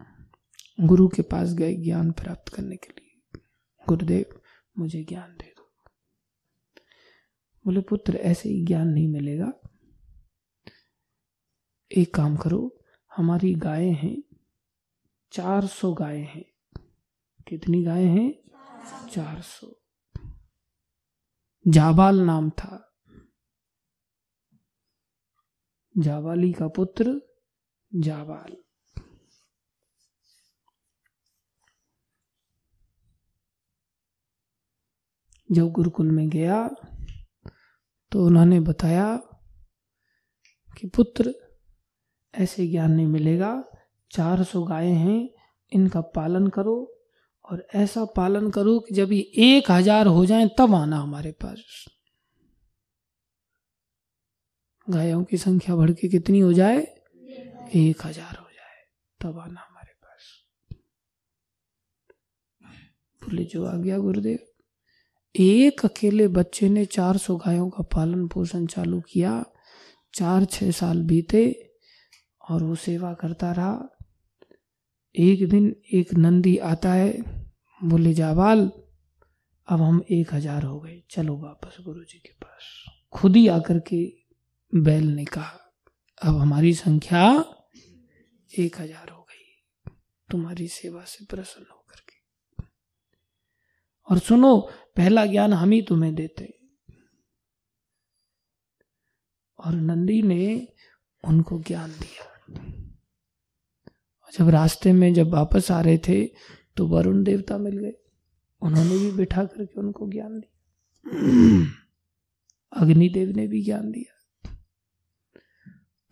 गुरु के पास गए ज्ञान प्राप्त करने के लिए। गुरुदेव, मुझे ज्ञान दे दो। बोले, पुत्र, ऐसे ही ज्ञान नहीं मिलेगा। एक काम करो, हमारी गायें हैं, चार सौ गायें हैं। कितनी गायें हैं? चार सौ। जाबाल नाम था। जाबाली का पुत्र जाबाल। जब गुरुकुल में गया तो उन्होंने बताया कि पुत्र, ऐसे ज्ञान नहीं मिलेगा, चार सौ गायें हैं, इनका पालन करो और ऐसा पालन करो कि जब ये एक हज़ार हो जाए, तब आना हमारे पास। गायों की संख्या बढ़ के कितनी हो जाए? एक हज़ार हो जाए, तब आना हमारे पास। बोले, जो आ गया गुरुदेव। एक अकेले बच्चे ने चार सौ गायों का पालन पोषण चालू किया। चार छह साल बीते और वो सेवा करता रहा। एक दिन एक नंदी आता है, बोले जावाल अब हम एक हज़ार हो गए, चलो वापस गुरु जी के पास। खुद ही आकर के बैल ने कहा, अब हमारी संख्या एक हज़ार हो गई, तुम्हारी सेवा से प्रसन्न होकर के। और सुनो, पहला ज्ञान हम ही तुम्हें देते और नंदी ने उनको ज्ञान दिया। जब रास्ते में जब वापस आ रहे थे तो वरुण देवता मिल गए। उन्होंने भी बिठा करके उनको ज्ञान दिया। अग्निदेव ने भी ज्ञान दिया।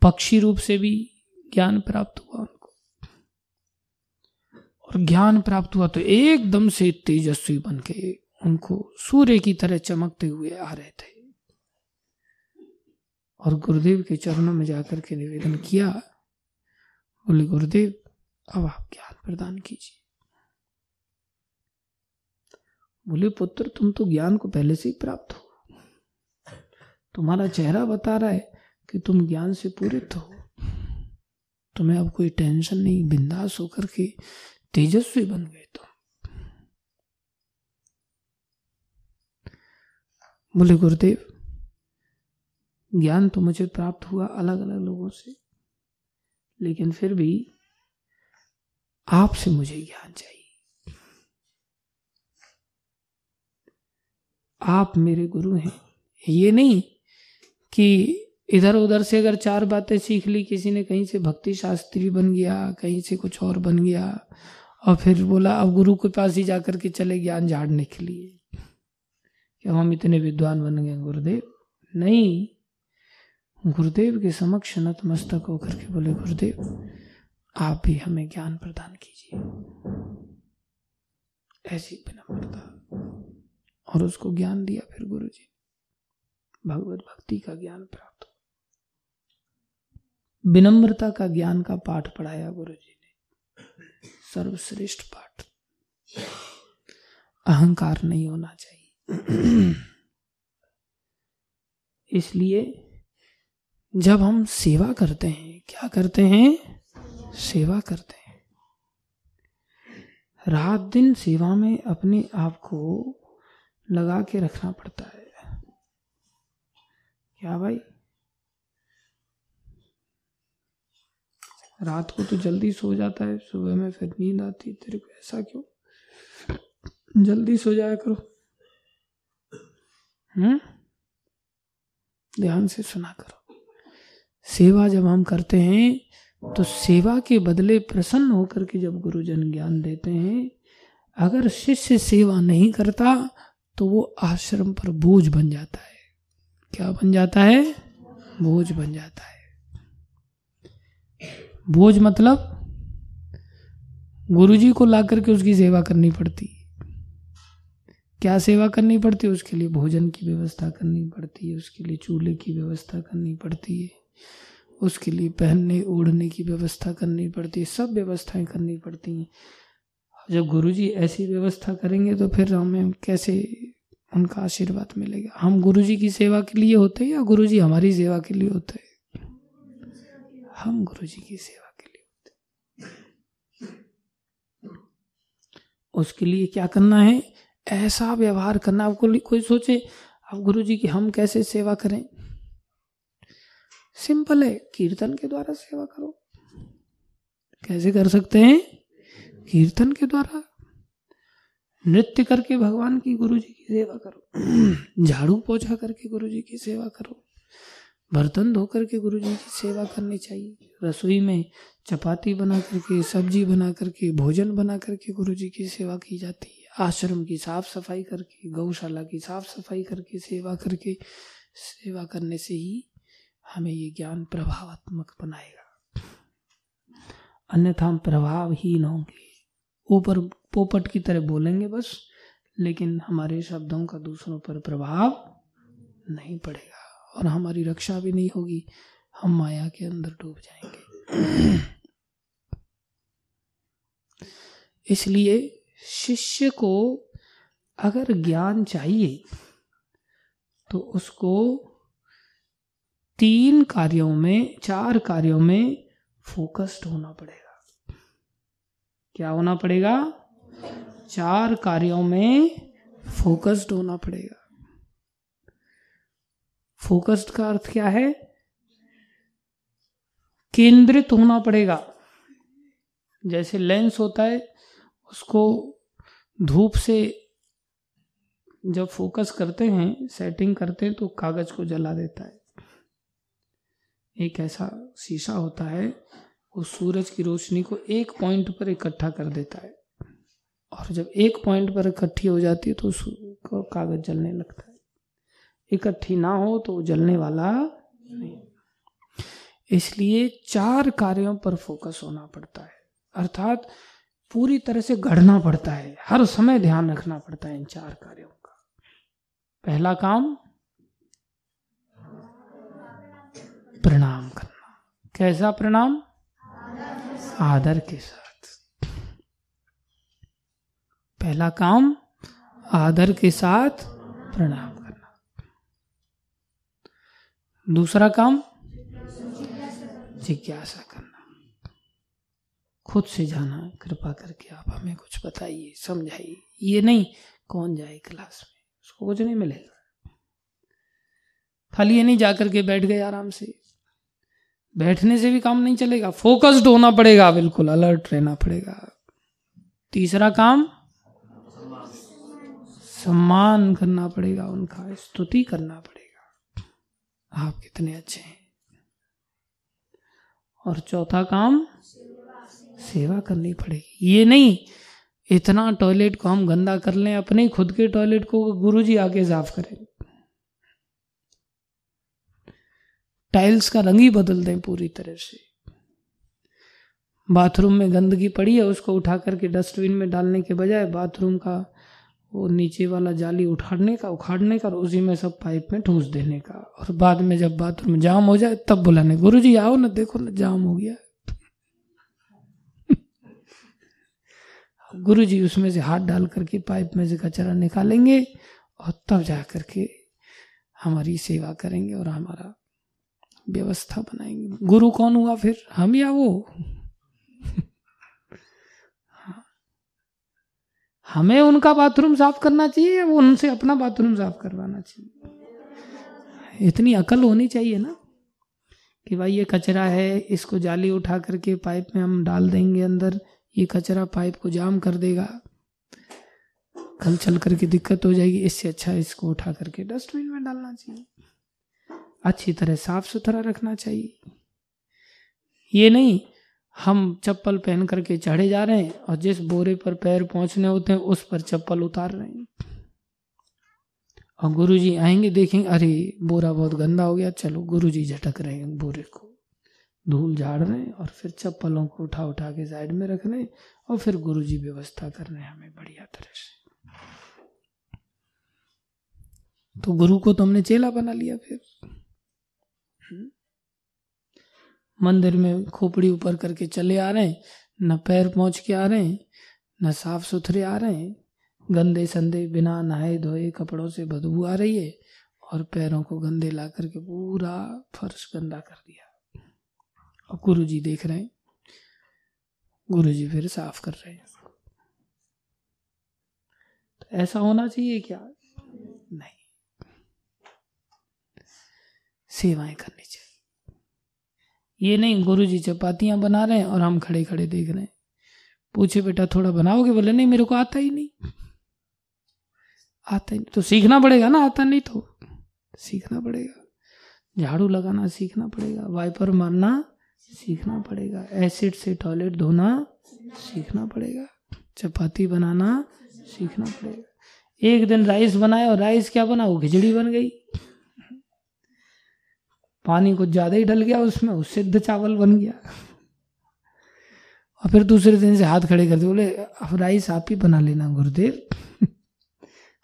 पक्षी रूप से भी ज्ञान प्राप्त हुआ उनको। और ज्ञान प्राप्त हुआ तो एकदम से तेजस्वी बन के उनको सूर्य की तरह चमकते हुए आ रहे थे। और गुरुदेव के चरणों में जाकर के निवेदन किया, बोले, गुरुदेव अब आप ज्ञान प्रदान कीजिए। बोले, पुत्र, तुम तो ज्ञान को पहले से ही प्राप्त हो। तुम्हारा चेहरा बता रहा है कि तुम ज्ञान से पूरित हो। तुम्हें अब कोई टेंशन नहीं, बिंदास होकर के तेजस्वी बन गए तुम। बोले, गुरुदेव, ज्ञान तो मुझे प्राप्त हुआ अलग अलग लोगों से, लेकिन फिर भी आपसे मुझे ज्ञान चाहिए। आप मेरे गुरु हैं। ये नहीं कि इधर उधर से अगर चार बातें सीख ली, किसी ने कहीं से भक्ति शास्त्री बन गया, कहीं से कुछ और बन गया, और फिर बोला, अब गुरु के पास ही जाकर के चले ज्ञान झाड़ने के लिए। कि हम इतने विद्वान बन गए गुरुदेव? नहीं। गुरुदेव के समक्ष नतमस्तक होकर के बोले, गुरुदेव आप भी हमें ज्ञान प्रदान कीजिए। ऐसी विनम्रता। और उसको ज्ञान दिया फिर गुरु जी भगवत भक्ति का ज्ञान प्राप्त। हो विनम्रता का ज्ञान का पाठ पढ़ाया गुरु जी ने। सर्वश्रेष्ठ पाठ। अहंकार नहीं होना चाहिए। इसलिए जब हम सेवा करते हैं, क्या करते हैं? सेवा करते हैं। रात दिन सेवा में अपने आप को लगा के रखना पड़ता है। क्या भाई? रात को तो जल्दी सो जाता है, सुबह में फिर नींद आती है। तेरे को ऐसा क्यों? जल्दी सो जाया करो। हम्म? ध्यान से सुना करो। सेवा जब हम करते हैं तो सेवा के बदले प्रसन्न होकर के जब गुरुजन ज्ञान देते हैं, अगर शिष्य सेवा नहीं करता तो वो आश्रम पर बोझ बन जाता है। क्या बन जाता है? बोझ बन जाता है। बोझ मतलब गुरुजी को ला करके उसकी सेवा करनी पड़ती। क्या सेवा करनी पड़ती? है उसके लिए भोजन की व्यवस्था करनी पड़ती है उसके लिए चूल्हे की व्यवस्था करनी पड़ती है। उसके लिए पहनने, ओढ़ने की व्यवस्था करनी पड़ती है, सब व्यवस्थाएँ करनी पड़ती हैं। जब गुरु जी ऐसी व्यवस्था करेंगे तो फिर हमें कैसे उनका आशीर्वाद मिलेगा? हम गुरु जी की सेवा के लिए होते हैं या गुरु जी हमारी सेवा के लिए होते हैं? हम गुरु जी की सेवा के लिए होते उसके लिए क्या करना है? ऐसा व्यवहार करना। आपको कोई सोचे अब गुरु जी की हम कैसे सेवा करें? सिंपल है, कीर्तन के द्वारा सेवा करो। कैसे कर सकते हैं? कीर्तन के द्वारा। नृत्य करके भगवान की गुरु जी की सेवा करो। झाड़ू पोछा करके गुरु जी की सेवा करो। बर्तन धो करके गुरु जी की सेवा करनी चाहिए। रसोई में चपाती बना करके, सब्ज़ी बना करके, भोजन बना करके गुरु जी की सेवा की जाती है। आश्रम की साफ़ सफ़ाई करके, गौशाला की साफ़ सफ़ाई करके, सेवा करके, सेवा करने से ही हमें ये ज्ञान प्रभावात्मक बनाएगा। अन्यथा हम प्रभावहीन होंगे। ऊपर, पोपट की तरह बोलेंगे बस, लेकिन हमारे शब्दों का दूसरों पर प्रभाव नहीं पड़ेगा और हमारी रक्षा भी नहीं होगी। हम माया के अंदर डूब जाएँगे। इसलिए शिष्य को अगर ज्ञान चाहिए तो उसको तीन कार्यों में, चार कार्यों में फोकस्ड होना पड़ेगा। क्या होना पड़ेगा? चार कार्यों में फोकस्ड होना पड़ेगा। फोकस्ड का अर्थ क्या है? केंद्रित होना पड़ेगा। जैसे लेंस होता है, उसको धूप से जब फोकस करते हैं सेटिंग करते हैं तो कागज़ को जला देता है। एक ऐसा शीशा होता है, वो सूरज की रोशनी को एक पॉइंट पर इकट्ठा कर देता है। और जब एक पॉइंट पर इकट्ठी हो जाती है तो उसको कागज़ जलने लगता है। इकट्ठी ना हो तो जलने वाला नहीं। इसलिए चार कार्यों पर फोकस होना पड़ता है। अर्थात पूरी तरह से गढ़ना पड़ता है। हर समय ध्यान रखना पड़ता है इन चार कार्यों का। पहला काम प्रणाम करना। कैसा प्रणाम? आदर के साथ। पहला काम, आदर के साथ प्रणाम करना। दूसरा काम, जिज्ञासा करना। खुद से जाना, कृपा करके आप हमें कुछ बताइए, समझाइए। ये नहीं, कौन जाए क्लास में? उसको कुछ नहीं मिलेगा। खाली ये नहीं जाकर के बैठ गए आराम से। बैठने से भी काम नहीं चलेगा। फोकस्ड होना पड़ेगा, बिल्कुल अलर्ट रहना पड़ेगा। तीसरा काम, सम्मान करना पड़ेगा, उनका स्तुति करना पड़ेगा। आप कितने अच्छे हैं। और चौथा काम, सेवा करनी पड़ेगी। ये नहीं, इतना टॉयलेट को हम गंदा कर लें, अपने खुद के टॉयलेट को गुरुजी आके साफ़ करें। टाइल्स का रंग ही बदल दें पूरी तरह से। बाथरूम में गंदगी पड़ी है, उसको उठा करके डस्टबिन में डालने के बजाय बाथरूम का वो नीचे वाला जाली उठाड़ने का, उखाड़ने का उसी में सब पाइप में ठूस देने का। और बाद में जब बाथरूम जाम हो जाए, तब बुलाने गुरु जी आओ ना, देखो ना, जाम हो गया। गुरु जी उसमें से हाथ डाल करके पाइप में से कचरा निकालेंगे और तब जा करके हमारी सेवा करेंगे और हमारा व्यवस्था बनाएँगे। गुरु कौन हुआ फिर? हम या वो? हमें उनका बाथरूम साफ़ करना चाहिए या वो उनसे अपना बाथरूम साफ़ करवाना चाहिए? इतनी अकल होनी चाहिए ना कि भाई ये कचरा है, इसको जाली उठा करके पाइप में हम डाल देंगे अंदर, ये कचरा पाइप को जाम कर देगा। कल चल करके दिक्कत हो जाएगी, इससे अच्छा इसको उठा करके डस्टबिन में डालना चाहिए। अच्छी तरह साफ़ सुथरा रखना चाहिए। ये नहीं, हम चप्पल पहन करके चढ़े जा रहे हैं और जिस बोरे पर पैर पहुँचने होते हैं, उस पर चप्पल उतार रहे हैं। और गुरु जी आएँगे, देखेंगे, अरे, बोरा बहुत गंदा हो गया, चलो गुरु जी झटक रहे हैं बोरे को। धूल झाड़ रहे हैं और फिर चप्पलों को उठा उठा के साइड में रख रहे हैं और फिर गुरु जी व्यवस्था कर रहे हैं हमें बढ़िया तरह से। तो गुरु को तो हमने चेला बना लिया फिर। मंदिर में खोपड़ी ऊपर करके चले आ रहे हैं, न पैर पहुँच के आ रहे हैं, न साफ़ सुथरे आ रहे हैं। गंदे संदे बिना नहाए धोए कपड़ों से बदबू आ रही है और पैरों को गंदे ला करके पूरा फर्श गंदा कर दिया। और गुरु जी देख रहे हैं। गुरु जी फिर साफ़ कर रहे हैं। तो ऐसा होना चाहिए क्या? नहीं। सेवाएँ करनी चाहिए। ये नहीं गुरु जी चपातियाँ बना रहे हैं और हम खड़े खड़े देख रहे हैं। पूछे, बेटा, थोड़ा बनाओगे? बोले, नहीं, मेरे को आता ही नहीं। आता ही नहीं। तो सीखना पड़ेगा ना, आता नहीं तो सीखना पड़ेगा। झाड़ू लगाना सीखना पड़ेगा, वाइपर मारना सीखना पड़ेगा, एसिड से टॉयलेट धोना सीखना पड़ेगा, चपाती बनाना सीखना पड़ेगा। एक दिन राइस बनाया और राइस क्या बना? वो खिचड़ी बन गई। पानी कुछ ज़्यादा ही डल गया उसमें वो सिद्ध चावल बन गया। और फिर दूसरे दिन से हाथ खड़े करते बोले, अब राइस आप ही बना लेना गुरुदेव।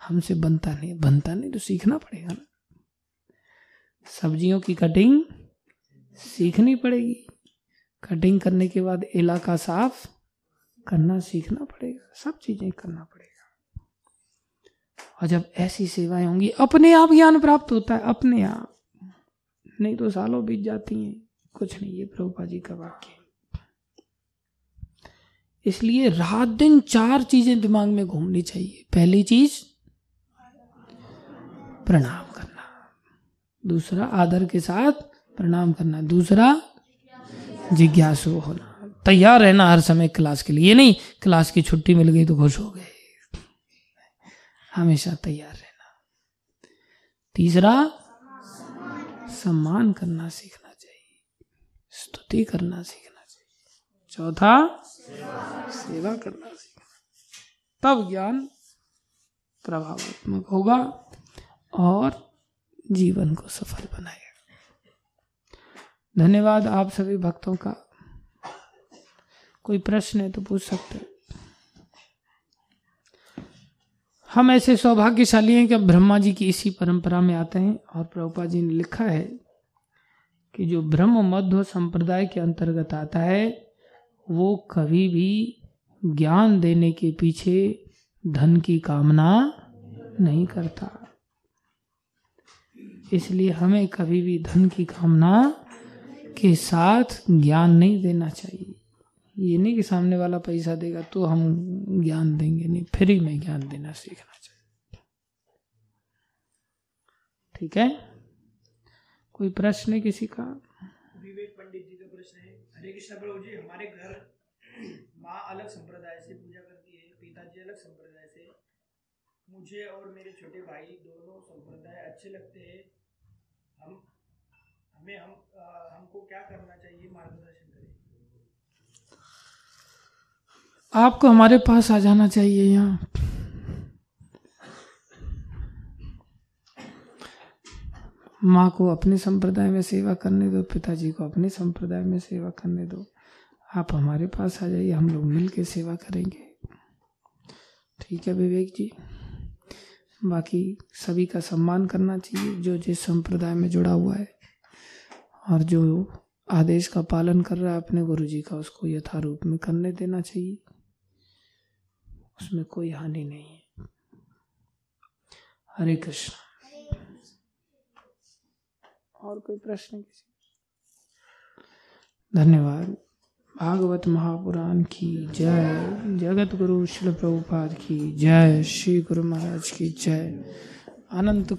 हमसे बनता नहीं बनता नहीं तो सीखना पड़ेगा ना। सब्जियों की कटिंग सीखनी पड़ेगी। कटिंग करने के बाद इलाका साफ़ करना सीखना पड़ेगा। सब चीज़ें करना पड़ेगा। और जब ऐसी सेवाएँ होंगी, अपने आप ज्ञान प्राप्त होता है, अपने आप। नहीं तो सालों बीत जाती हैं। कुछ नहीं, ये प्रभुपा जी का वाक्य इसलिए रात दिन चार चीज़ें दिमाग में घूमनी चाहिए। पहली चीज़, प्रणाम करना। दूसरा, आदर के साथ प्रणाम करना। दूसरा, जिज्ञासु होना। तैयार रहना हर समय क्लास के लिए। ये नहीं, क्लास की छुट्टी मिल गई तो खुश हो गए। हमेशा तैयार रहना। तीसरा सम्मान करना सीखना चाहिए। स्तुति करना सीखना चाहिए। चौथा, सेवा करना सीखना। तब ज्ञान प्रभावात्मक होगा और जीवन को सफल बनाएगा। धन्यवाद आप सभी भक्तों का। कोई प्रश्न है तो पूछ सकते हैं। हम ऐसे सौभाग्यशाली हैं कि ब्रह्मा जी की इसी परंपरा में आते हैं और प्रभुपा जी ने लिखा है कि जो ब्रह्म मध्य संप्रदाय के अंतर्गत आता है, वो कभी भी ज्ञान देने के पीछे धन की कामना नहीं करता। इसलिए हमें कभी भी धन की कामना के साथ ज्ञान नहीं देना चाहिए। ये नहीं कि सामने वाला पैसा देगा तो हम ज्ञान देंगे नहीं फ्री में ज्ञान देना सीखना चाहिए। ठीक है? कोई प्रश्न है किसी का? विवेक पंडित जी का प्रश्न है हरे कृष्ण प्रभु जी हमारे घर माँ अलग संप्रदाय से पूजा करती है पिताजी अलग संप्रदाय से। मुझे और मेरे छोटे भाई दोनों संप्रदाय अच्छे लगते हैं। हम हमें हम आ, हमको क्या करना चाहिए मार्गदर्शन करें आपको हमारे पास आ जाना चाहिए यहाँ। माँ को अपने संप्रदाय में सेवा करने दो, पिताजी को अपने संप्रदाय में सेवा करने दो। आप हमारे पास आ जाइए, हम लोग मिल के सेवा करेंगे। ठीक है विवेक जी? बाकी सभी का सम्मान करना चाहिए, जो जिस संप्रदाय में जुड़ा हुआ है और जो आदेश का पालन कर रहा है अपने गुरु जी का, उसको यथारूप में करने देना चाहिए। उसमें कोई हानि नहीं है। हरे कृष्ण। और कोई प्रश्न किसी? धन्यवाद। भागवत महापुराण की जय। जगत गुरु शिल प्रभुपाद की जय। श्री गुरु महाराज की जय। अनंत